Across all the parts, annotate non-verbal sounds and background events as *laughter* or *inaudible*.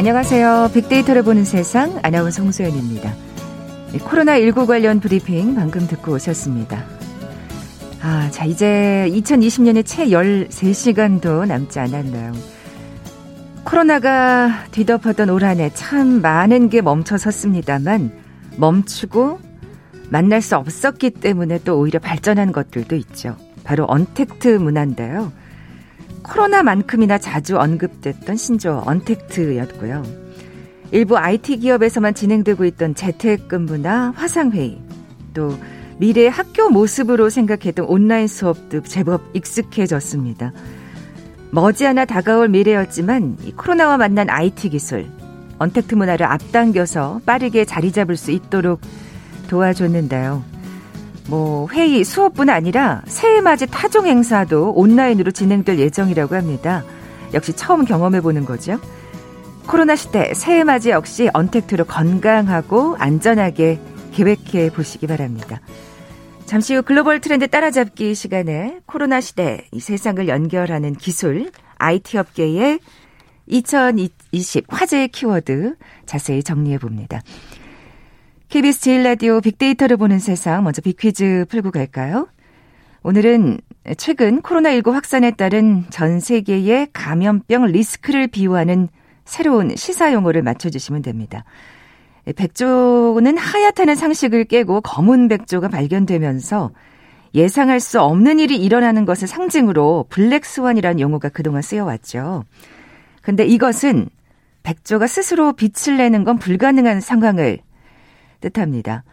안녕하세요. 빅데이터를 보는 세상 아나운서 홍소연입니다. 코로나19 관련 브리핑 방금 듣고 오셨습니다. 아, 자, 이제 2020년에 채 13시간도 남지 않았나요? 코로나가 뒤덮었던 올 한 해 참 많은 게 멈춰 섰습니다만 멈추고 만날 수 없었기 때문에 또 오히려 발전한 것들도 있죠. 바로 언택트 문화인데요. 코로나만큼이나 자주 언급됐던 신조어 언택트였고요. 일부 IT 기업에서만 진행되고 있던 재택근무나 화상회의, 또 미래의 학교 모습으로 생각했던 온라인 수업도 제법 익숙해졌습니다. 머지않아 다가올 미래였지만 코로나와 만난 IT 기술, 언택트 문화를 앞당겨서 빠르게 자리 잡을 수 있도록 도와줬는데요. 뭐 회의, 수업뿐 아니라 새해 맞이 타종 행사도 온라인으로 진행될 예정이라고 합니다. 역시 처음 경험해 보는 거죠. 코로나 시대 새해 맞이 역시 언택트로 건강하고 안전하게 계획해 보시기 바랍니다. 잠시 후 글로벌 트렌드 따라잡기 시간에 코로나 시대 이 세상을 연결하는 기술 IT 업계의 2020 화제의 키워드 자세히 정리해 봅니다. KBS 제일라디오 빅데이터를 보는 세상 먼저 빅퀴즈 풀고 갈까요? 오늘은 최근 코로나19 확산에 따른 전 세계의 감염병 리스크를 비유하는 새로운 시사 용어를 맞춰주시면 됩니다. 백조는 하얗다는 상식을 깨고 검은 백조가 발견되면서 예상할 수 없는 일이 일어나는 것을 상징으로 블랙스완이라는 용어가 그동안 쓰여왔죠. 근데 이것은 백조가 스스로 빛을 내는 건 불가능한 상황을 뜻합니다.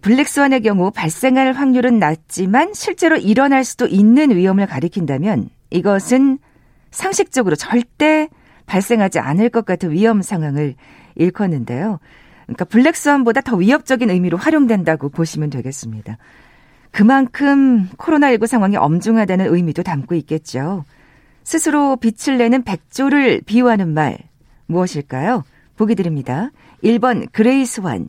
블랙스완의 경우 발생할 확률은 낮지만 실제로 일어날 수도 있는 위험을 가리킨다면 이것은 상식적으로 절대 발생하지 않을 것 같은 위험 상황을 일컫는데요. 그러니까 블랙스완보다 더 위협적인 의미로 활용된다고 보시면 되겠습니다. 그만큼 코로나19 상황이 엄중하다는 의미도 담고 있겠죠. 스스로 빛을 내는 백조를 비유하는 말 무엇일까요? 보기 드립니다. 1번 gray swan,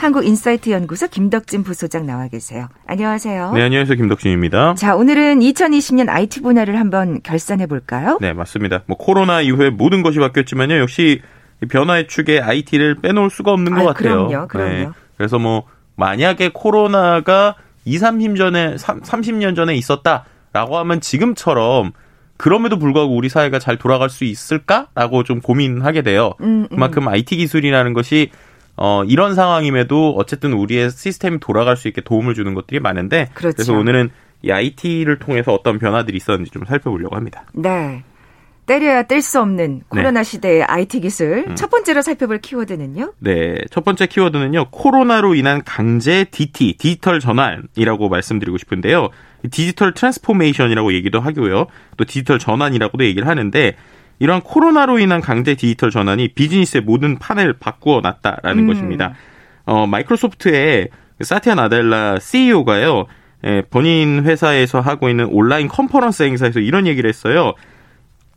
한국인사이트 연구소 김덕진 부소장 나와 계세요. 안녕하세요. 네, 안녕하세요. 김덕진입니다. 자, 오늘은 2020년 IT 분야를 한번 결산해 볼까요? 네, 맞습니다. 뭐 코로나 이후에 모든 것이 바뀌었지만요. 역시 변화의 축에 IT를 빼놓을 수가 없는 것 아, 같아요. 그럼요. 그럼요. 네. 그래서 뭐 만약에 코로나가 2, 30년 전에 30년 전에 있었다라고 하면 지금처럼 그럼에도 불구하고 우리 사회가 잘 돌아갈 수 있을까라고 좀 고민하게 돼요. 음, 음. 그만큼 IT 기술이라는 것이 어, 이런 상황임에도 어쨌든 우리의 시스템이 돌아갈 수 있게 도움을 주는 것들이 많은데 그렇죠. 그래서 오늘은 이 IT를 통해서 어떤 변화들이 있었는지 좀 살펴보려고 합니다. 네. 떼려야 뗄 수 없는 코로나 네. 시대의 IT 기술. 음. 첫 번째로 살펴볼 키워드는요? 네. 첫 번째 키워드는요. 코로나로 인한 강제 DT, 디지털 전환이라고 말씀드리고 싶은데요. digital transformation이라고 얘기도 하고요. 또 디지털 전환이라고도 얘기를 하는데 이러한 코로나로 인한 강제 디지털 전환이 비즈니스의 모든 판을 바꾸어 놨다라는 음. 것입니다. 어, 마이크로소프트의 사티아 나델라 CEO가요. 예, 본인 회사에서 하고 있는 온라인 컨퍼런스 행사에서 이런 얘기를 했어요.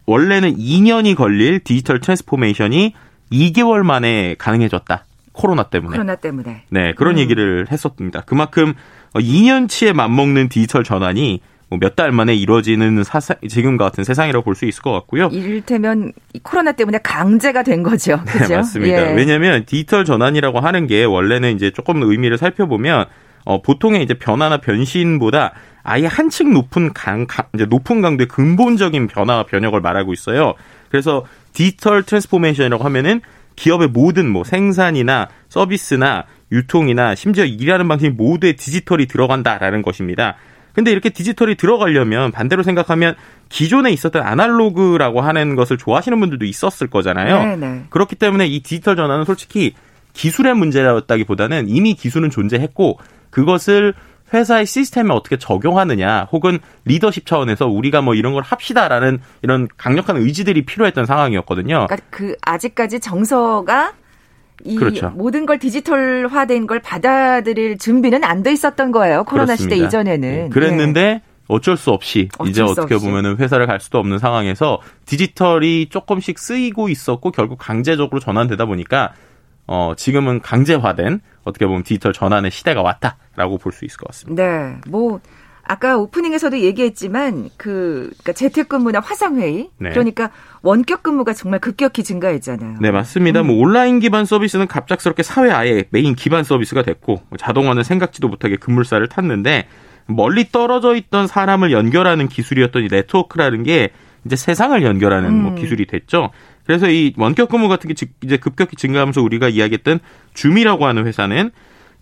원래는 2년이 걸릴 digital transformation이 2개월 만에 가능해졌다. 코로나 때문에. 코로나 때문에. 네, 그런 음. 얘기를 했었습니다. 그만큼 2년치에 맞먹는 디지털 전환이 뭐 몇 달 만에 이루어지는 사사, 지금과 같은 세상이라고 볼 수 있을 것 같고요. 이를테면 코로나 때문에 강제가 된 거죠. 그렇죠? 네, 맞습니다. 예. 왜냐하면 디지털 전환이라고 하는 게 원래는 이제 조금 의미를 살펴보면 어, 보통의 이제 변화나 변신보다 아예 한층 높은 강, 강 이제 높은 강도의 근본적인 변화와 변혁을 말하고 있어요. 그래서 digital transformation이라고 하면은 기업의 모든 뭐 생산이나 서비스나 유통이나 심지어 일하는 방식이 모두에 디지털이 들어간다라는 것입니다. 근데 이렇게 디지털이 들어가려면 반대로 생각하면 기존에 있었던 아날로그라고 하는 것을 좋아하시는 분들도 있었을 거잖아요. 네네. 네. 그렇기 때문에 이 디지털 전환은 솔직히 기술의 문제였다기보다는 이미 기술은 존재했고 그것을 회사의 시스템에 어떻게 적용하느냐 혹은 리더십 차원에서 우리가 뭐 이런 걸 합시다라는 이런 강력한 의지들이 필요했던 상황이었거든요. 그러니까 그 아직까지 정서가 이 그렇죠. 모든 걸 디지털화된 걸 받아들일 준비는 안 돼 있었던 거예요. 코로나 그렇습니다. 시대 이전에는. 네. 그랬는데 네. 어쩔 수 없이 어쩔 이제 수 어떻게 없이. 보면은 회사를 갈 수도 없는 상황에서 디지털이 조금씩 쓰이고 있었고 결국 강제적으로 전환되다 보니까 어 지금은 강제화된 어떻게 보면 디지털 전환의 시대가 왔다라고 볼 수 있을 것 같습니다. 네. 뭐 아까 오프닝에서도 얘기했지만 그 그러니까 재택근무나 화상회의 네. 그러니까 원격 근무가 정말 급격히 증가했잖아요. 네 맞습니다. 음. 뭐 온라인 기반 서비스는 갑작스럽게 사회 아예 메인 기반 서비스가 됐고 뭐 자동화는 생각지도 못하게 급물살을 탔는데 멀리 떨어져 있던 사람을 연결하는 기술이었던 이 네트워크라는 게 이제 세상을 연결하는 뭐 음. 뭐 기술이 됐죠. 그래서 이 원격 근무 같은 게 이제 급격히 증가하면서 우리가 이야기했던 줌이라고 하는 회사는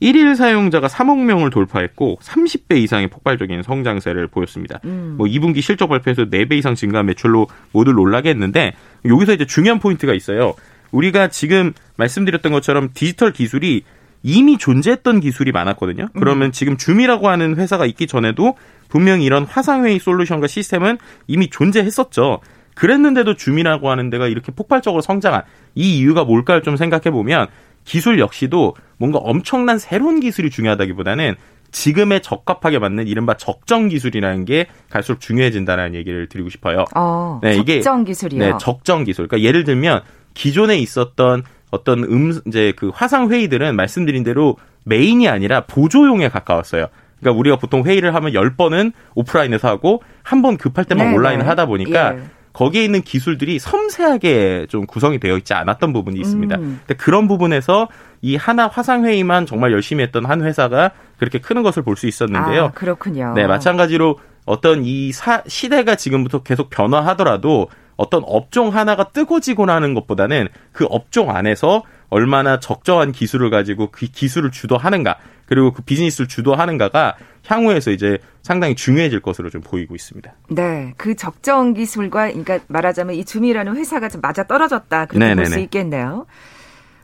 1일 사용자가 3억 명을 돌파했고 30배 이상의 폭발적인 성장세를 보였습니다. 음. 뭐 2분기 실적 발표에서 4배 이상 증가한 매출로 모두 놀라게 했는데 여기서 이제 중요한 포인트가 있어요. 우리가 지금 말씀드렸던 것처럼 디지털 기술이 이미 존재했던 기술이 많았거든요. 그러면 음. 지금 줌이라고 하는 회사가 있기 전에도 분명히 이런 화상회의 솔루션과 시스템은 이미 존재했었죠. 그랬는데도 줌이라고 하는 데가 이렇게 폭발적으로 성장한 이 이유가 뭘까를 좀 생각해 보면 기술 역시도 뭔가 엄청난 새로운 기술이 중요하다기보다는 지금에 적합하게 맞는 이른바 적정 기술이라는 게 갈수록 중요해진다는 얘기를 드리고 싶어요. 어, 네, 이게 적정 기술이요. 네, 적정 기술. 그러니까 예를 들면 기존에 있었던 어떤 음 이제 그 화상 회의들은 말씀드린 대로 메인이 아니라 보조용에 가까웠어요. 그러니까 우리가 보통 회의를 하면 10번은 오프라인에서 하고 한 번 급할 때만 네, 온라인을 네. 하다 보니까 예. 거기에 있는 기술들이 섬세하게 좀 구성이 되어 있지 않았던 부분이 있습니다. 음. 근데 그런 부분에서 이 하나 화상 회의만 정말 열심히 했던 한 회사가 그렇게 크는 것을 볼 수 있었는데요. 아, 그렇군요. 네, 마찬가지로 어떤 이 사, 시대가 지금부터 계속 변화하더라도 어떤 업종 하나가 뜨거지고 나는 것보다는 그 업종 안에서 얼마나 적정한 기술을 가지고 그 기술을 주도하는가 그리고 그 비즈니스를 주도하는가가 향후에서 이제 상당히 중요해질 것으로 좀 보이고 있습니다. 네, 그 적정 기술과 그러니까 말하자면 이 줌이라는 회사가 좀 맞아 떨어졌다 그렇게 볼 수 있겠네요.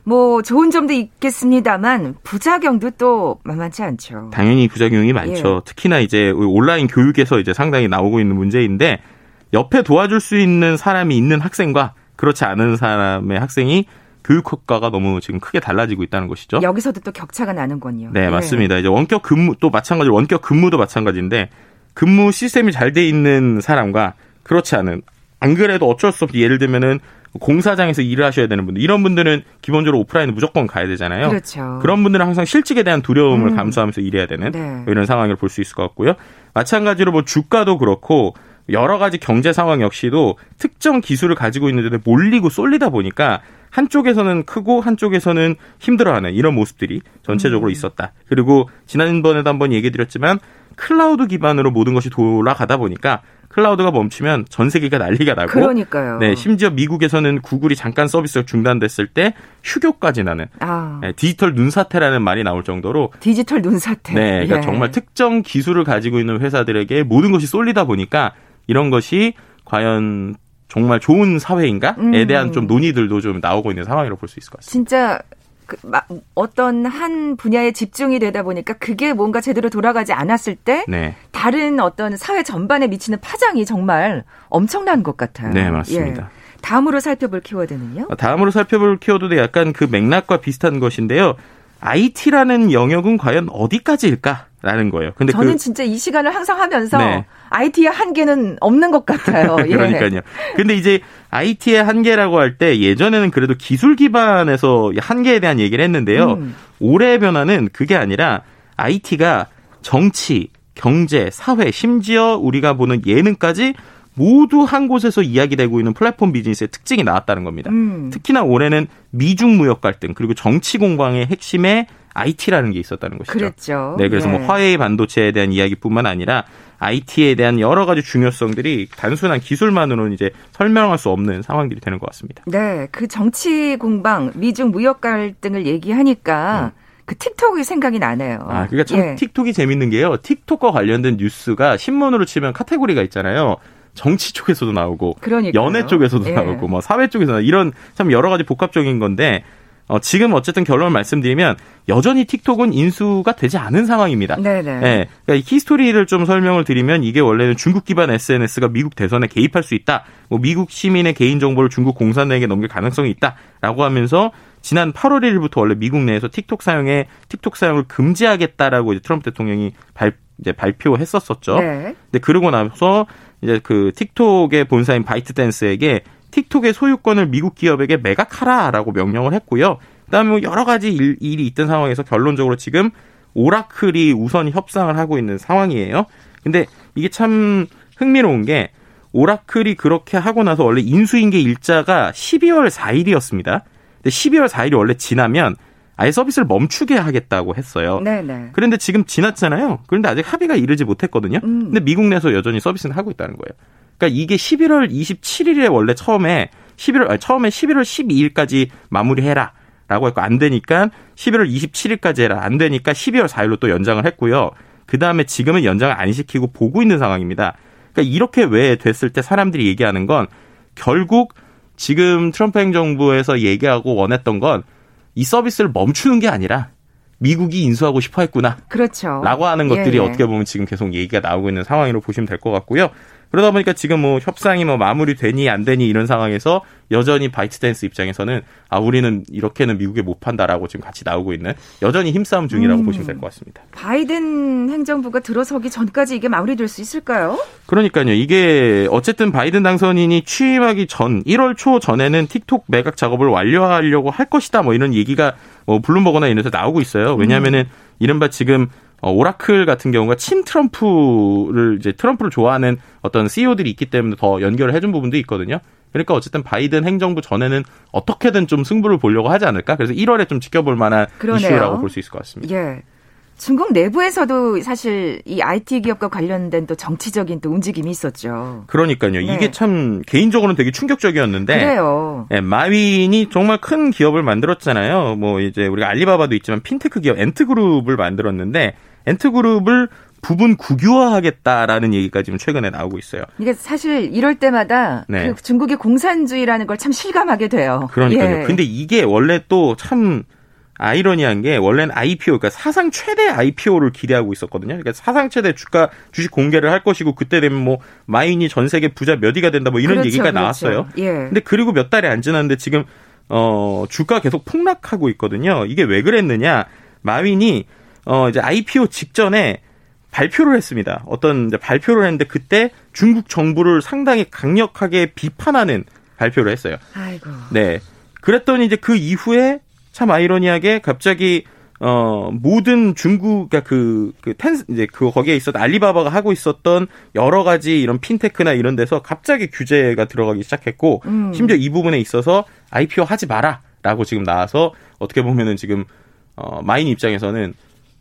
뭐 좋은 점도 있겠습니다만 부작용도 또 만만치 않죠. 당연히 부작용이 많죠. 예. 특히나 이제 온라인 교육에서 이제 상당히 나오고 있는 문제인데 옆에 도와줄 수 있는 사람이 있는 학생과 그렇지 않은 사람의 학생이 교육 효과가 너무 지금 크게 달라지고 있다는 것이죠. 여기서도 또 격차가 나는군요. 네, 네. 맞습니다. 이제 원격 근무 또 마찬가지로 원격 근무도 마찬가지인데 근무 시스템이 잘 돼 있는 사람과 그렇지 않은 안 그래도 어쩔 수 없이 예를 들면은 공사장에서 일을 하셔야 되는 분들 이런 분들은 기본적으로 오프라인은 무조건 가야 되잖아요. 그렇죠. 그런 분들은 항상 실직에 대한 두려움을 음. 감수하면서 일해야 되는 네. 이런 상황을 볼 수 있을 것 같고요. 마찬가지로 뭐 주가도 그렇고 여러 가지 경제 상황 역시도 특정 기술을 가지고 있는 데로 몰리고 쏠리다 보니까 한쪽에서는 크고 한쪽에서는 힘들어하는 이런 모습들이 전체적으로 음. 있었다. 그리고 지난번에도 한번 얘기 드렸지만 클라우드 기반으로 모든 것이 돌아가다 보니까 클라우드가 멈추면 전 세계가 난리가 나고 그러니까요. 네, 심지어 미국에서는 구글이 잠깐 서비스가 중단됐을 때 휴교까지 나는 아. 네, 디지털 눈사태라는 말이 나올 정도로 디지털 눈사태. 네, 그러니까 예. 정말 특정 기술을 가지고 있는 회사들에게 모든 것이 쏠리다 보니까 이런 것이 과연 정말 좋은 사회인가에 음. 대한 좀 논의들도 좀 나오고 있는 상황이라고 볼 수 있을 것 같습니다. 진짜 그, 어떤 한 분야에 집중이 되다 보니까 그게 뭔가 제대로 돌아가지 않았을 때 네. 다른 어떤 사회 전반에 미치는 파장이 정말 엄청난 것 같아요. 네, 맞습니다. 예. 다음으로 살펴볼 키워드는요? 다음으로 살펴볼 키워드도 약간 그 맥락과 비슷한 것인데요. IT라는 영역은 과연 어디까지일까? 라는 거예요. 근데 저는 그, 진짜 이 시간을 항상 하면서 네. IT의 한계는 없는 것 같아요. *laughs* 예. 그러니까요. 근데 이제 IT의 한계라고 할 때 예전에는 그래도 기술 기반에서 한계에 대한 얘기를 했는데요. 음. 올해의 변화는 그게 아니라 IT가 정치, 경제, 사회, 심지어 우리가 보는 예능까지 모두 한 곳에서 이야기되고 있는 플랫폼 비즈니스의 특징이 나왔다는 겁니다. 음. 특히나 올해는 미중 무역 갈등 그리고 정치 공방의 핵심에 IT라는 게 있었다는 것이죠. 그랬죠. 네, 그래서 뭐 네. 뭐 화웨이 반도체에 대한 이야기뿐만 아니라 IT에 대한 여러 가지 중요성들이 단순한 기술만으로는 이제 설명할 수 없는 상황들이 되는 것 같습니다. 네, 그 정치 공방, 미중 무역 갈등을 얘기하니까 음. 그 틱톡이 생각이 나네요. 아, 그러니까 참 예. 틱톡이 재밌는 게요. 틱톡과 관련된 뉴스가 신문으로 치면 카테고리가 있잖아요. 정치 쪽에서도 나오고 그러니까요. 연애 쪽에서도 예. 나오고 뭐 사회 쪽에서 나 이런 참 여러 가지 복합적인 건데 어, 지금 어쨌든 결론을 말씀드리면 여전히 틱톡은 인수가 되지 않은 상황입니다. 네네. 네. 그러니까 히스토리를 좀 설명을 드리면 이게 원래는 중국 기반 SNS가 미국 대선에 개입할 수 있다. 뭐 미국 시민의 개인 정보를 중국 공산당에게 넘길 가능성이 있다라고 하면서 지난 8월 1일부터 원래 미국 내에서 틱톡 사용에 틱톡 사용을 금지하겠다라고 이제 트럼프 대통령이 발 이제 발표했었었죠. 네. 근데 그러고 나서 이제 그 틱톡의 본사인 바이트댄스에게 틱톡의 소유권을 미국 기업에게 매각하라라고 명령을 했고요. 그다음에 뭐 여러 가지 일, 일이 있던 상황에서 결론적으로 지금 오라클이 우선 협상을 하고 있는 상황이에요. 근데 이게 참 흥미로운 게 오라클이 그렇게 하고 나서 원래 인수인계 일자가 12월 4일이었습니다. 근데 12월 4일이 원래 지나면 아예 서비스를 멈추게 하겠다고 했어요. 네네. 그런데 지금 지났잖아요. 그런데 아직 합의가 이르지 못했거든요. 음. 근데 미국 내에서 여전히 서비스는 하고 있다는 거예요. 그러니까 이게 11월 27일에 원래 처음에 11월 아니, 처음에 11월 12일까지 마무리해라. 라고 했고 안 되니까 11월 27일까지 해라. 안 되니까 12월 4일로 또 연장을 했고요. 그다음에 지금은 연장을 안 시키고 보고 있는 상황입니다. 그러니까 이렇게 왜 됐을 때 사람들이 얘기하는 건 결국 지금 트럼프 행정부에서 얘기하고 원했던 건 이 서비스를 멈추는 게 아니라 미국이 인수하고 싶어 했구나. 그렇죠. 라고 하는 것들이 예, 예. 어떻게 보면 지금 계속 얘기가 나오고 있는 상황으로 보시면 될 것 같고요. 그러다 보니까 지금 뭐 협상이 뭐 마무리되니 안 되니 이런 상황에서 여전히 바이트댄스 입장에서는 아 우리는 이렇게는 미국에 못 판다라고 지금 같이 나오고 있는 여전히 힘싸움 중이라고 음, 보시면 될 것 같습니다. 바이든 행정부가 들어서기 전까지 이게 마무리될 수 있을까요? 그러니까요. 이게 어쨌든 바이든 당선인이 취임하기 전 1월 초 전에는 틱톡 매각 작업을 완료하려고 할 것이다 뭐 이런 얘기가 뭐 블룸버그나 이런 데서 나오고 있어요. 왜냐하면은 음. 이른바 지금 어, 오라클 같은 경우가 친 트럼프를 이제 트럼프를 좋아하는 어떤 CEO들이 있기 때문에 더 연결을 해준 부분도 있거든요. 그러니까 어쨌든 바이든 행정부 전에는 어떻게든 좀 승부를 보려고 하지 않을까? 그래서 1월에 좀 지켜볼 만한 그러네요. 이슈라고 볼 수 있을 것 같습니다. 예. 중국 내부에서도 사실 이 IT 기업과 관련된 또 정치적인 또 움직임이 있었죠. 그러니까요. 네. 이게 참 개인적으로는 되게 충격적이었는데. 그래요. 네, 마윈이 정말 큰 기업을 만들었잖아요. 뭐 이제 우리가 알리바바도 있지만 핀테크 기업 앤트그룹을 만들었는데 엔트그룹을 부분 국유화하겠다라는 얘기가 지금 최근에 나오고 있어요. 이게 사실 이럴 때마다 네. 그 중국의 공산주의라는 걸 참 실감하게 돼요. 그러니까요. 예. 근데 이게 원래 또참 아이러니한 게 원래는 IPO 그러니까 사상 최대 IPO를 기대하고 있었거든요. 그러니까 사상 최대 주가 주식 공개를 할 것이고 그때 되면 뭐 마인이 전 세계 부자 몇 위가 된다 뭐 이런 그렇죠, 얘기가 그렇죠. 나왔어요. 예. 근데 그리고 몇 달이 안 지났는데 지금 어 주가 계속 폭락하고 있거든요. 이게 왜 그랬느냐? 마윈이 어 이제 IPO 직전에 발표를 했습니다. 어떤 발표를 했는데 그때 중국 정부를 상당히 강력하게 비판하는 발표를 했어요. 아이고. 네. 그랬더니 이제 그 이후에 참 아이러니하게 갑자기 어 모든 중국 그러니까 그, 그 텐, 이제 그 거기에 있었던 알리바바가 하고 있었던 여러 가지 이런 핀테크나 이런 데서 갑자기 규제가 들어가기 시작했고 음. 심지어 이 부분에 있어서 IPO 하지 마라 라고 지금 나와서 어떻게 보면은 지금 어 마인 입장에서는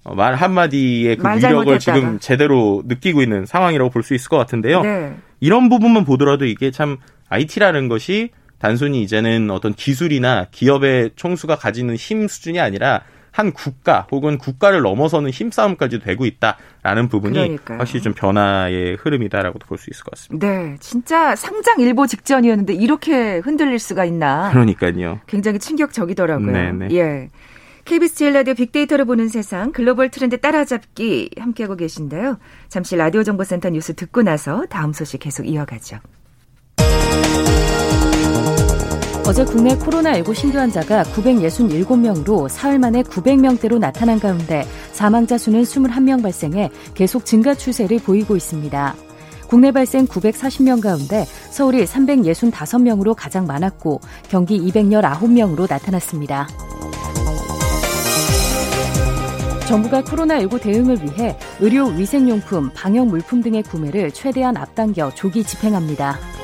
어, 말 한마디의 그 위력을 지금 제대로 느끼고 있는 상황이라고 볼 수 있을 것 같은데요. 네. 이런 부분만 보더라도 이게 참 IT라는 것이 단순히 이제는 어떤 기술이나 기업의 총수가 가지는 힘 수준이 아니라 한 국가 혹은 국가를 넘어서는 힘싸움까지 되고 있다라는 부분이 그러니까요. 확실히 좀 변화의 흐름이다라고도 볼 수 있을 것 같습니다. 네, 진짜 상장 일보 직전이었는데 이렇게 흔들릴 수가 있나? 그러니까요. 굉장히 충격적이더라고요. 네네. 예. KBS 제일 라디오 빅데이터를 보는 세상 글로벌 트렌드 따라잡기 함께하고 계신데요. 잠시 라디오 정보센터 뉴스 듣고 나서 다음 소식 계속 이어가죠. 어제 국내 코로나19 신규 환자가 967명으로 사흘 만에 900명대로 나타난 가운데 사망자 수는 21명 발생해 계속 증가 추세를 보이고 있습니다. 국내 발생 940명 가운데 서울이 365명으로 가장 많았고 경기 219명으로 나타났습니다. 정부가 코로나19 대응을 위해 의료 위생용품, 방역 물품 등의 구매를 최대한 앞당겨 조기 집행합니다.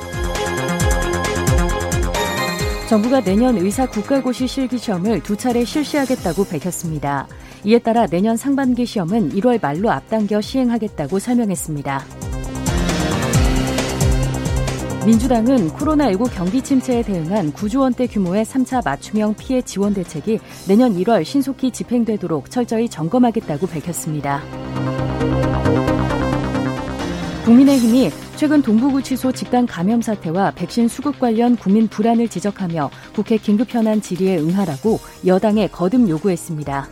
정부가 내년 의사 국가고시 실기 시험을 두 차례 실시하겠다고 밝혔습니다. 이에 따라 내년 상반기 시험은 1월 말로 앞당겨 시행하겠다고 설명했습니다. 민주당은 코로나19 경기 침체에 대응한 9조 원대 규모의 3차 맞춤형 피해 지원 대책이 내년 1월 신속히 집행되도록 철저히 점검하겠다고 밝혔습니다. 국민의힘이 최근 동부구치소 집단 감염 사태와 백신 수급 관련 국민 불안을 지적하며 국회 긴급 현안 질의에 응하라고 여당에 거듭 요구했습니다.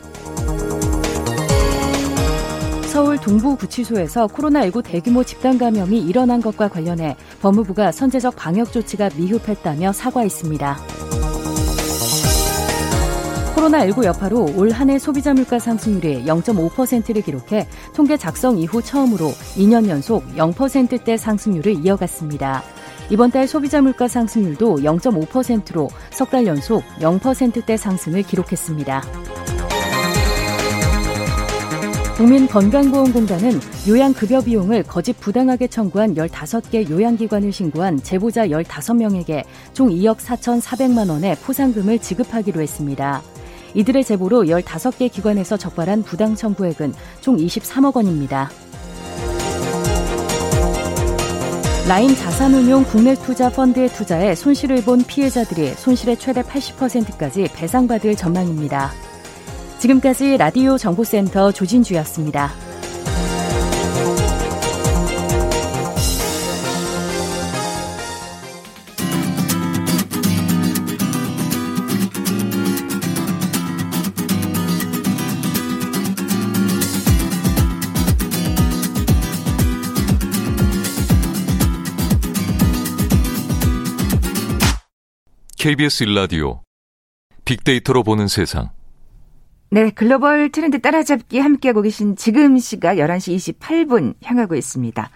서울 동부구치소에서 코로나19 대규모 집단 감염이 일어난 것과 관련해 법무부가 선제적 방역 조치가 미흡했다며 사과했습니다. 코로나19 여파로 올 한해 소비자 물가 상승률이 0.5%를 기록해 통계 작성 이후 처음으로 2년 연속 0%대 상승률을 이어갔습니다. 이번 달 소비자 물가 상승률도 0.5%로 석 달 연속 0%대 상승을 기록했습니다. 국민건강보험공단은 요양급여 비용을 거짓 부당하게 청구한 15개 요양기관을 신고한 제보자 15명에게 총 2억 4,400만 원의 포상금을 지급하기로 했습니다. 이들의 제보로 15개 기관에서 적발한 부당 청구액은 총 23억 원입니다. 라인 자산운용 국내 투자 펀드의 투자에 손실을 본 피해자들이 손실의 최대 80%까지 배상받을 전망입니다. 지금까지 라디오 정보센터 조진주였습니다. KBS 일라디오 빅데이터로 보는 세상. 네, 글로벌 트렌드 따라잡기 함께하고 계신 지금 시각 11시 28분 향하고 있습니다.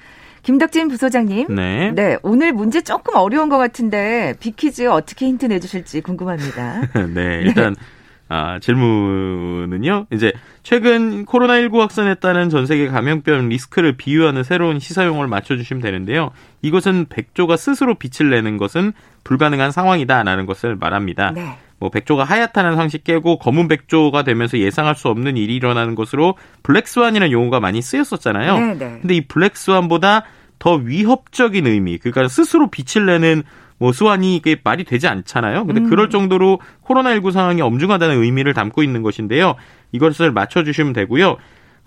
김덕진 부소장님. 네. 네, 오늘 문제 조금 어려운 것 같은데 빅퀴즈 어떻게 힌트 내주실지 궁금합니다. *laughs* 네, 일단 네. 아, 질문은요. 이제 최근 코로나19 확산했다는 전 세계 감염병 리스크를 비유하는 새로운 시사용어를 맞춰주시면 되는데요. 이것은 백조가 스스로 빛을 내는 것은 불가능한 상황이다라는 것을 말합니다. 네. 뭐 백조가 하얗다는 상식 깨고 검은 백조가 되면서 예상할 수 없는 일이 일어나는 것으로 블랙스완이라는 용어가 많이 쓰였었잖아요. 네, 네. 근데 이 블랙스완보다 더 위협적인 의미, 그러니까 스스로 빛을 내는 뭐 수완이 이게 말이 되지 않잖아요. 근데 음. 그럴 정도로 코로나19 상황이 엄중하다는 의미를 담고 있는 것인데요. 이것을 맞춰 주시면 되고요.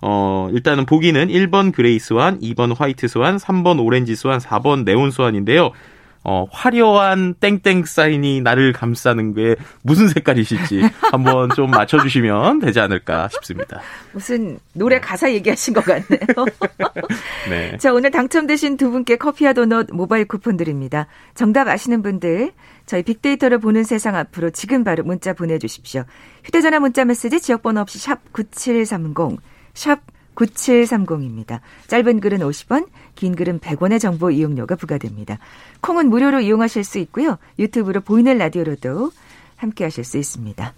어, 일단은 보기는 1번 gray swan, 2번 white swan, 3번 orange swan, 4번 neon swan인데요. 어, 화려한 땡땡 사인이 나를 감싸는 게 무슨 색깔이실지 한번 좀 맞춰주시면 되지 않을까 싶습니다. 무슨 노래 가사 얘기하신 것 같네요. *laughs* 네. 자, 오늘 당첨되신 두 분께 커피와 도넛 모바일 쿠폰 드립니다. 정답 아시는 분들, 저희 빅데이터를 보는 세상 앞으로 지금 바로 문자 보내주십시오. 휴대전화 문자 메시지 지역번호 없이 샵 9730, 샵 9730입니다. 짧은 글은 50원, 긴 글은 100원의 정보 이용료가 부과됩니다. 콩은 무료로 이용하실 수 있고요. 유튜브로 보이는 라디오로도 함께 하실 수 있습니다.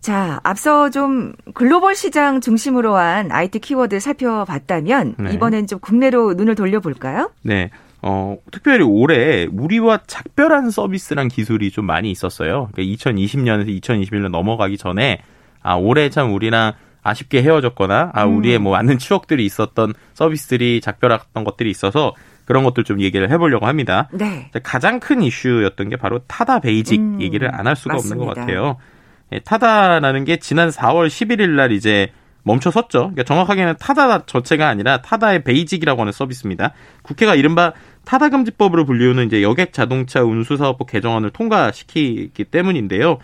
자, 앞서 좀 글로벌 시장 중심으로 한 IT 키워드 살펴봤다면 네. 이번엔 좀 국내로 눈을 돌려볼까요? 네. 어, 특별히 올해 우리와 작별한 서비스란 기술이 좀 많이 있었어요. 그러니까 2020년에서 2021년 넘어가기 전에 아, 올해 참 우리랑 아쉽게 헤어졌거나 아 음. 우리의 뭐 많은 추억들이 있었던 서비스들이 작별했던 것들이 있어서 그런 것들 좀 얘기를 해보려고 합니다. 네. 가장 큰 이슈였던 게 바로 타다 베이직 음, 얘기를 안 할 수가 맞습니다. 없는 것 같아요. 예, 타다라는 게 지난 4월 11일 날 이제 멈춰섰죠. 그러니까 정확하게는 타다 자체가 아니라 타다의 베이직이라고 하는 서비스입니다. 국회가 이른바 타다금지법으로 불리우는 이제 여객 자동차 운수 사업법 개정안을 통과시키기 때문인데요.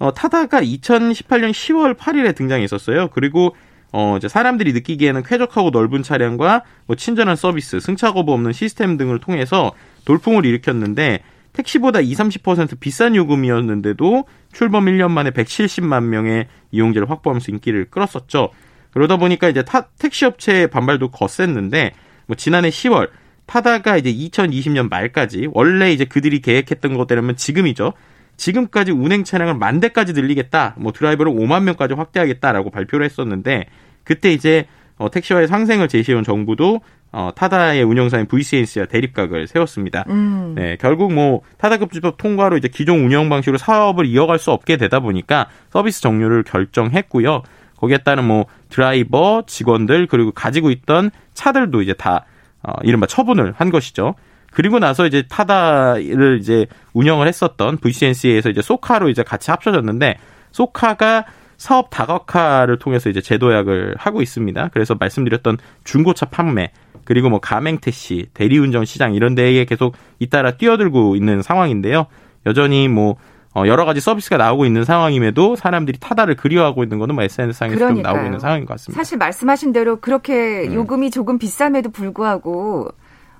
어, 타다가 2018년 10월 8일에 등장했었어요. 그리고 어, 이제 사람들이 느끼기에는 쾌적하고 넓은 차량과 뭐 친절한 서비스, 승차 거부 없는 시스템 등을 통해서 돌풍을 일으켰는데 택시보다 20, 30% 비싼 요금이었는데도 출범 1년 만에 170만 명의 이용자를 확보하면서 인기를 끌었었죠. 그러다 보니까 이제 타, 택시 업체의 반발도 거셌는데 뭐 지난해 10월 타다가 이제 2020년 말까지 원래 이제 그들이 계획했던 것대로면 지금이죠. 지금까지 운행 차량을 만 대까지 늘리겠다, 뭐 드라이버를 5만 명까지 확대하겠다라고 발표를 했었는데 그때 이제 어, 택시와의 상생을 제시해온 정부도 어, 타다의 운영사인 VCNC와 대립각을 세웠습니다. 음. 네, 결국 뭐 타다급지법 통과로 이제 기존 운영 방식으로 사업을 이어갈 수 없게 되다 보니까 서비스 종료를 결정했고요. 거기에 따른 뭐 드라이버, 직원들 그리고 가지고 있던 차들도 이제 다 어, 이른바 처분을 한 것이죠. 그리고 나서 이제 타다를 이제 운영을 했었던 VCNC에서 이제 소카로 이제 같이 합쳐졌는데 소카가 사업 다각화를 통해서 이제 제도약을 하고 있습니다. 그래서 말씀드렸던 중고차 판매 그리고 뭐 가맹 택시, 대리운전 시장 이런 데에 계속 잇따라 뛰어들고 있는 상황인데요. 여전히 뭐 어, 여러 가지 서비스가 나오고 있는 상황임에도 사람들이 타다를 그리워하고 있는 거는 뭐 SNS상에서 좀 나오고 있는 상황인 것 같습니다. 사실 말씀하신 대로 그렇게 음. 요금이 조금 비쌈에도 불구하고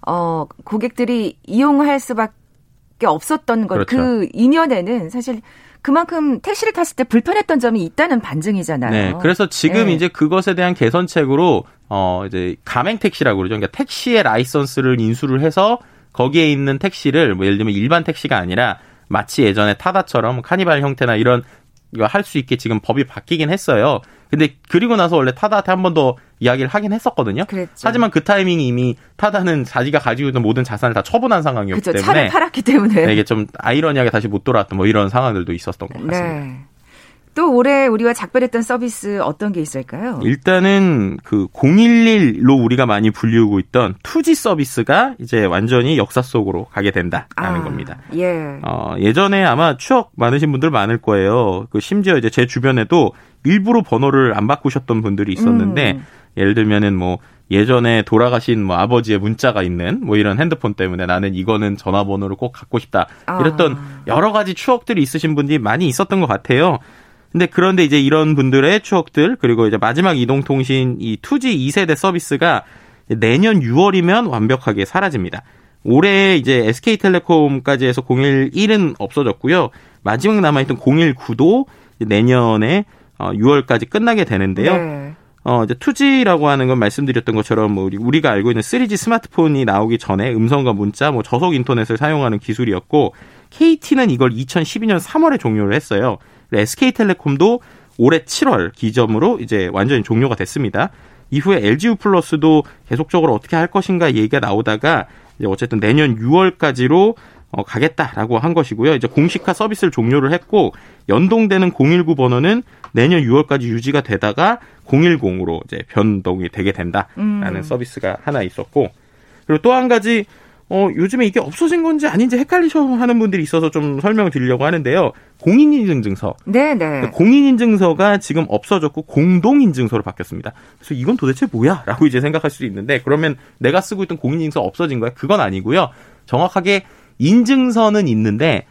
어, 고객들이 이용할 수밖에 없었던 것, 그렇죠. 그 이면에는 사실 그만큼 택시를 탔을 때 불편했던 점이 있다는 반증이잖아요. 네. 그래서 지금 네. 이제 그것에 대한 개선책으로 어 이제 가맹 택시라고 그러죠. 그러니까 택시의 라이선스를 인수를 해서 거기에 있는 택시를 뭐 예를 들면 일반 택시가 아니라 마치 예전에 타다처럼 카니발 형태나 이런 이거 할 수 있게 지금 법이 바뀌긴 했어요. 근데 그리고 나서 원래 타다한테 한 번 더 이야기를 하긴 했었거든요. 그랬죠. 하지만 그 타이밍이 이미 타다는 자기가 가지고 있는 모든 자산을 다 처분한 상황이었기 그렇죠. 때문에 차를 팔았기 때문에 네, 이게 좀 아이러니하게 다시 못 돌아왔던 뭐 이런 상황들도 있었던 것 같습니다. 네. 또 올해 우리가 작별했던 서비스 어떤 게 있을까요? 일단은 그 011로 우리가 많이 불리우고 있던 투지 서비스가 이제 완전히 역사 속으로 가게 된다라는 아, 겁니다. 예. 어, 예전에 아마 추억 많으신 분들 많을 거예요. 그 심지어 이제 제 주변에도 일부러 번호를 안 바꾸셨던 분들이 있었는데 음. 예를 들면은 뭐 예전에 돌아가신 뭐 아버지의 문자가 있는 뭐 이런 핸드폰 때문에 나는 이거는 전화번호를 꼭 갖고 싶다. 이랬던 아. 여러 가지 추억들이 있으신 분들이 많이 있었던 것 같아요. 근데 그런데 이제 이런 분들의 추억들 그리고 이제 마지막 이동통신 이 2G 2세대 서비스가 내년 6월이면 완벽하게 사라집니다. 올해 이제 SK텔레콤까지 해서 011은 없어졌고요. 마지막 남아있던 019도 내년에 6월까지 어, 끝나게 되는데요. 네. 어, 이제 2G라고 하는 건 말씀드렸던 것처럼 뭐 우리가 알고 있는 3G 스마트폰이 나오기 전에 음성과 문자, 뭐 저속 인터넷을 사용하는 기술이었고 KT는 이걸 2012년 3월에 종료를 했어요. SK텔레콤도 올해 7월 기점으로 이제 완전히 종료가 됐습니다. 이후에 LGU 플러스도 계속적으로 어떻게 할 것인가 얘기가 나오다가 이제 어쨌든 내년 6월까지로 어, 가겠다라고 한 것이고요. 이제 공식화 서비스를 종료를 했고 연동되는 019 번호는 내년 6월까지 유지가 되다가 010으로 이제 변동이 되게 된다라는 음. 서비스가 하나 있었고 그리고 또 한 가지 어, 요즘에 이게 없어진 건지 아닌지 헷갈리셔 하는 분들이 있어서 좀 설명을 드리려고 하는데요. 공인인증서. 네네. 네. 공인인증서가 지금 없어졌고 공동인증서로 바뀌었습니다. 그래서 이건 도대체 뭐야? 라고 이제 생각할 수도 있는데 그러면 내가 쓰고 있던 공인인증서 없어진 거야? 그건 아니고요. 정확하게 인증서는 있는데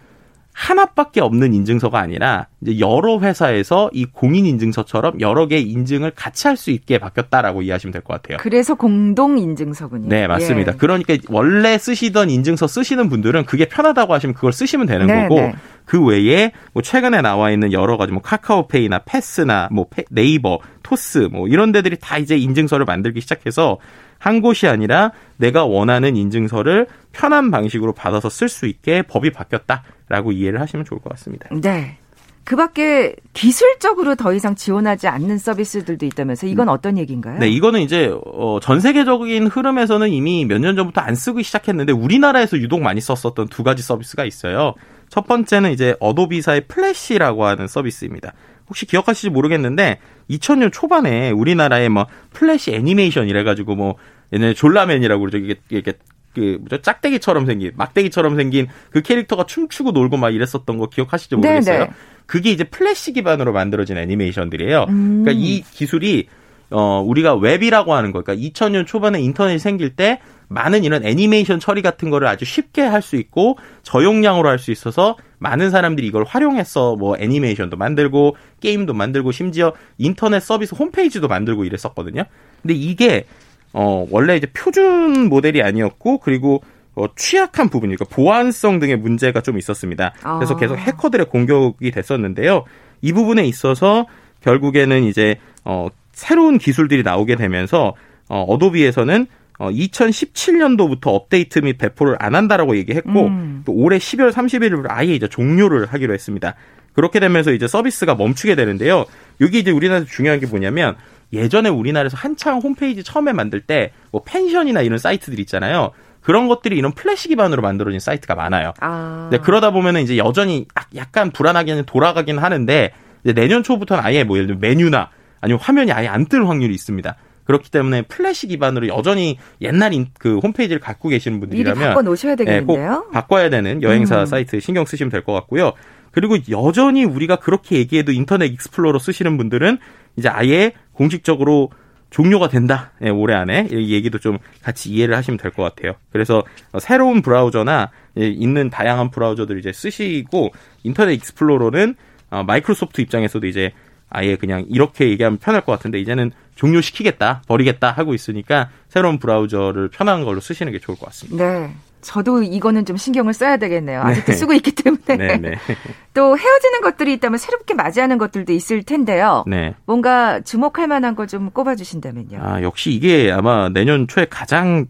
하나밖에 없는 인증서가 아니라 이제 여러 회사에서 이 공인 인증서처럼 여러 개의 인증을 같이 할 수 있게 바뀌었다라고 이해하시면 될 것 같아요. 그래서 공동 인증서군요. 네, 맞습니다. 예. 그러니까 원래 쓰시던 인증서 쓰시는 분들은 그게 편하다고 하시면 그걸 쓰시면 되는 네, 거고 네. 그 외에 뭐 최근에 나와 있는 여러 가지 뭐 카카오페이나 패스나 뭐 네이버, 토스 뭐 이런 데들이 다 이제 인증서를 만들기 시작해서 한 곳이 아니라 내가 원하는 인증서를 편한 방식으로 받아서 쓸 수 있게 법이 바뀌었다라고 이해를 하시면 좋을 것 같습니다. 네. 그 밖에 기술적으로 더 이상 지원하지 않는 서비스들도 있다면서 이건 음. 어떤 얘기인가요? 네, 이거는 이제 어, 전 세계적인 흐름에서는 이미 몇 년 전부터 안 쓰기 시작했는데 우리나라에서 유독 많이 썼었던 두 가지 서비스가 있어요. 첫 번째는 이제 어도비사의 플래시라고 하는 서비스입니다. 혹시 기억하실지 모르겠는데 2000년 초반에 우리나라에 뭐 플래시 애니메이션 이래가지고 뭐 옛날에 졸라맨이라고 그러죠. 이게 이게 그 뭐죠 짝대기처럼 생긴 막대기처럼 생긴 그 캐릭터가 춤추고 놀고 막 이랬었던 거 기억하실지 네, 모르겠어요. 네네. 그게 이제 플래시 기반으로 만들어진 애니메이션들이에요. 음. 그러니까 이 기술이 어 우리가 웹이라고 하는 거, 그러니까 2000년 초반에 인터넷이 생길 때 많은 이런 애니메이션 처리 같은 거를 아주 쉽게 할 수 있고 저용량으로 할 수 있어서 많은 사람들이 이걸 활용해서 뭐 애니메이션도 만들고 게임도 만들고 심지어 인터넷 서비스 홈페이지도 만들고 이랬었거든요. 근데 이게 어 원래 이제 표준 모델이 아니었고 그리고 어, 취약한 부분, 그러니까 보안성 등의 문제가 좀 있었습니다. 그래서 계속 아. 해커들의 공격이 됐었는데요. 이 부분에 있어서 결국에는 이제 어 새로운 기술들이 나오게 되면서 어 어도비에서는 어, 2017년도부터 업데이트 및 배포를 안 한다라고 얘기했고 음. 또 올해 12월 31일로 아예 이제 종료를 하기로 했습니다. 그렇게 되면서 이제 서비스가 멈추게 되는데요. 여기 이제 우리나라에서 중요한 게 뭐냐면 예전에 우리나라에서 한창 홈페이지 처음에 만들 때 뭐 펜션이나 이런 사이트들 있잖아요. 그런 것들이 이런 플래시 기반으로 만들어진 사이트가 많아요. 아. 네, 그러다 보면은 이제 여전히 약간 불안하게는 돌아가긴 하는데 내년 초부터는 아예 뭐 예를 들면 메뉴나 아니면 화면이 아예 안 뜰 확률이 있습니다. 그렇기 때문에 플래시 기반으로 여전히 옛날 인, 그 홈페이지를 갖고 계시는 분들이라면 바꿔 놓으셔야 되겠는데요. 네, 꼭 바꿔야 되는 여행사 음. 사이트 신경 쓰시면 될 것 같고요. 그리고 여전히 우리가 그렇게 얘기해도 인터넷 익스플로러 쓰시는 분들은 이제 아예 공식적으로 종료가 된다. 네, 올해 안에 이 얘기도 좀 같이 이해를 하시면 될 것 같아요. 그래서 새로운 브라우저나 있는 다양한 브라우저들 이제 쓰시고 인터넷 익스플로러는 어, 마이크로소프트 입장에서도 이제 아예 그냥 이렇게 얘기하면 편할 것 같은데 이제는 종료시키겠다, 버리겠다 하고 있으니까 새로운 브라우저를 편한 걸로 쓰시는 게 좋을 것 같습니다. 네. 저도 이거는 좀 신경을 써야 되겠네요. 아직도 네. 쓰고 있기 때문에. 네, 네. *laughs* 또 헤어지는 것들이 있다면 새롭게 맞이하는 것들도 있을 텐데요. 네. 뭔가 주목할 만한 걸 좀 꼽아주신다면요. 아, 역시 이게 아마 내년 초에 가장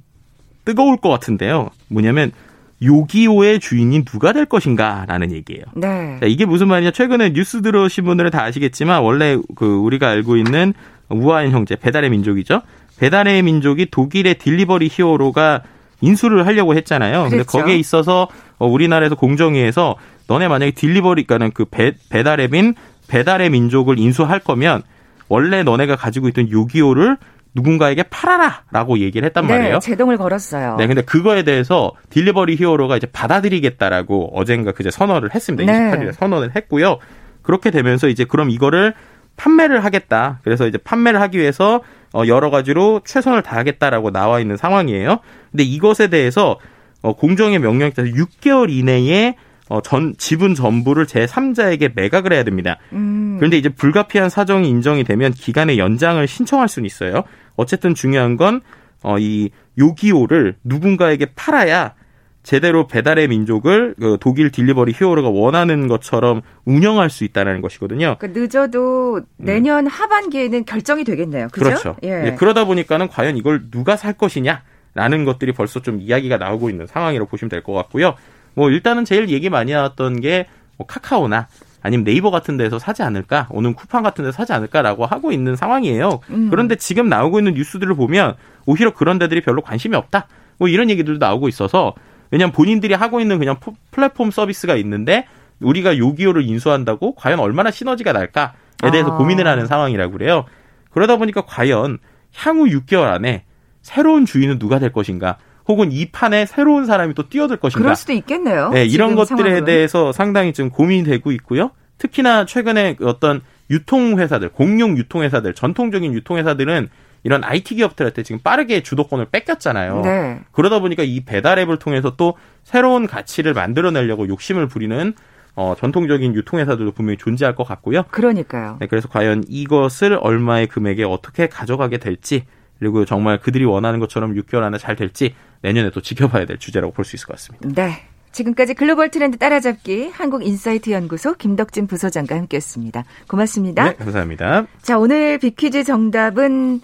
뜨거울 것 같은데요. 뭐냐면 요기요의 주인이 누가 될 것인가라는 얘기예요. 네. 자, 이게 무슨 말이냐? 최근에 뉴스 들으신 분들은 다 아시겠지만 원래 그 우리가 알고 있는 우아한 형제 배달의 민족이죠. 배달의 민족이 독일의 딜리버리 히어로가 인수를 하려고 했잖아요. 그렇죠. 근데 거기에 있어서 어, 우리나라에서 공정위에서 너네 만약에 딜리버리가는 그 배, 배달의 민 배달의 민족을 인수할 거면 원래 너네가 가지고 있던 요기요를 누군가에게 팔아라라고 얘기를 했단 네, 말이에요. 제동을 걸었어요. 네, 근데 그거에 대해서 딜리버리 히어로가 이제 받아들이겠다라고 어젠가 그제 선언을 했습니다. 네. 28일에 선언을 했고요. 그렇게 되면서 이제 그럼 이거를 판매를 하겠다. 그래서 이제 판매를 하기 위해서 어, 여러 가지로 최선을 다하겠다라고 나와 있는 상황이에요. 근데 이것에 대해서 어, 공정의 명령에 따라서 6개월 이내에 어, 전 지분 전부를 제3자에게 매각을 해야 됩니다. 음. 그런데 이제 불가피한 사정이 인정이 되면 기간의 연장을 신청할 수는 있어요. 어쨌든 중요한 건 어, 이 요기요를 누군가에게 팔아야 제대로 배달의 민족을 그 독일 딜리버리 히어로가 원하는 것처럼 운영할 수 있다는 것이거든요. 그러니까 늦어도 내년 음. 하반기에는 결정이 되겠네요. 그죠? 그렇죠. 예. 예, 그러다 보니까는 과연 이걸 누가 살 것이냐 라는 것들이 벌써 좀 이야기가 나오고 있는 상황이라고 보시면 될 것 같고요. 뭐 일단은 제일 얘기 많이 나왔던 게 뭐 카카오나 아니면 네이버 같은 데서 사지 않을까, 오는 쿠팡 같은 데서 사지 않을까라고 하고 있는 상황이에요. 음. 그런데 지금 나오고 있는 뉴스들을 보면 오히려 그런 데들이 별로 관심이 없다. 뭐 이런 얘기들도 나오고 있어서 왜냐하면 본인들이 하고 있는 그냥 플랫폼 서비스가 있는데 우리가 요기요를 인수한다고 과연 얼마나 시너지가 날까에 대해서 아. 고민을 하는 상황이라고 그래요. 그러다 보니까 과연 향후 6개월 안에 새로운 주인은 누가 될 것인가? 혹은 이 판에 새로운 사람이 또 뛰어들 것인가? 그럴 수도 있겠네요. 네, 이런 것들에 상황은. 대해서 상당히 지금 고민이 되고 있고요. 특히나 최근에 어떤 유통회사들, 공룡 유통회사들, 전통적인 유통회사들은 이런 IT 기업들한테 지금 빠르게 주도권을 뺏겼잖아요. 네. 그러다 보니까 이 배달 앱을 통해서 또 새로운 가치를 만들어내려고 욕심을 부리는 어, 전통적인 유통회사들도 분명히 존재할 것 같고요. 그러니까요. 네, 그래서 과연 이것을 얼마의 금액에 어떻게 가져가게 될지 그리고 정말 그들이 원하는 것처럼 6개월 안에 잘 될지 내년에 또 지켜봐야 될 주제라고 볼 수 있을 것 같습니다. 네. 지금까지 글로벌 트렌드 따라잡기 한국인사이트 연구소 김덕진 부소장과 함께했습니다. 고맙습니다. 네, 감사합니다. 자, 오늘 비퀴즈 정답은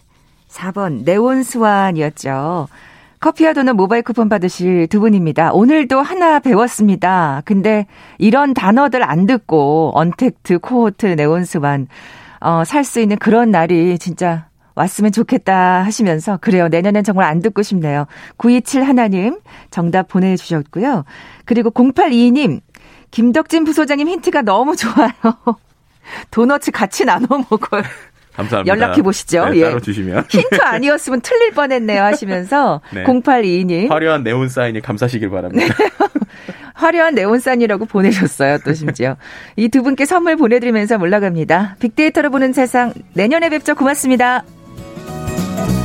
4번 네온스완이었죠. 커피와 도넛 모바일 쿠폰 받으실 두 분입니다. 오늘도 하나 배웠습니다. 근데 이런 단어들 안 듣고 언택트, 코호트, 네온스완 어, 살 수 있는 그런 날이 진짜 왔으면 좋겠다 하시면서 그래요. 내년엔 정말 안 듣고 싶네요. 927 하나님 정답 보내주셨고요. 그리고 0822님 김덕진 부소장님 힌트가 너무 좋아요. *laughs* 도너츠 같이 나눠 먹어요. *laughs* 감사합니다. 연락해 보시죠. 네, 예. 따로 주시면. *laughs* 힌트 아니었으면 틀릴 뻔했네요 하시면서 네. 0822님 화려한 네온 사인이 감사시길 바랍니다. 네. 화려한 네온산이라고 보내셨어요. 또 심지어. 이 두 분께 선물 보내드리면서 올라갑니다. 빅데이터로 보는 세상 내년에 뵙죠. 고맙습니다. Thank you.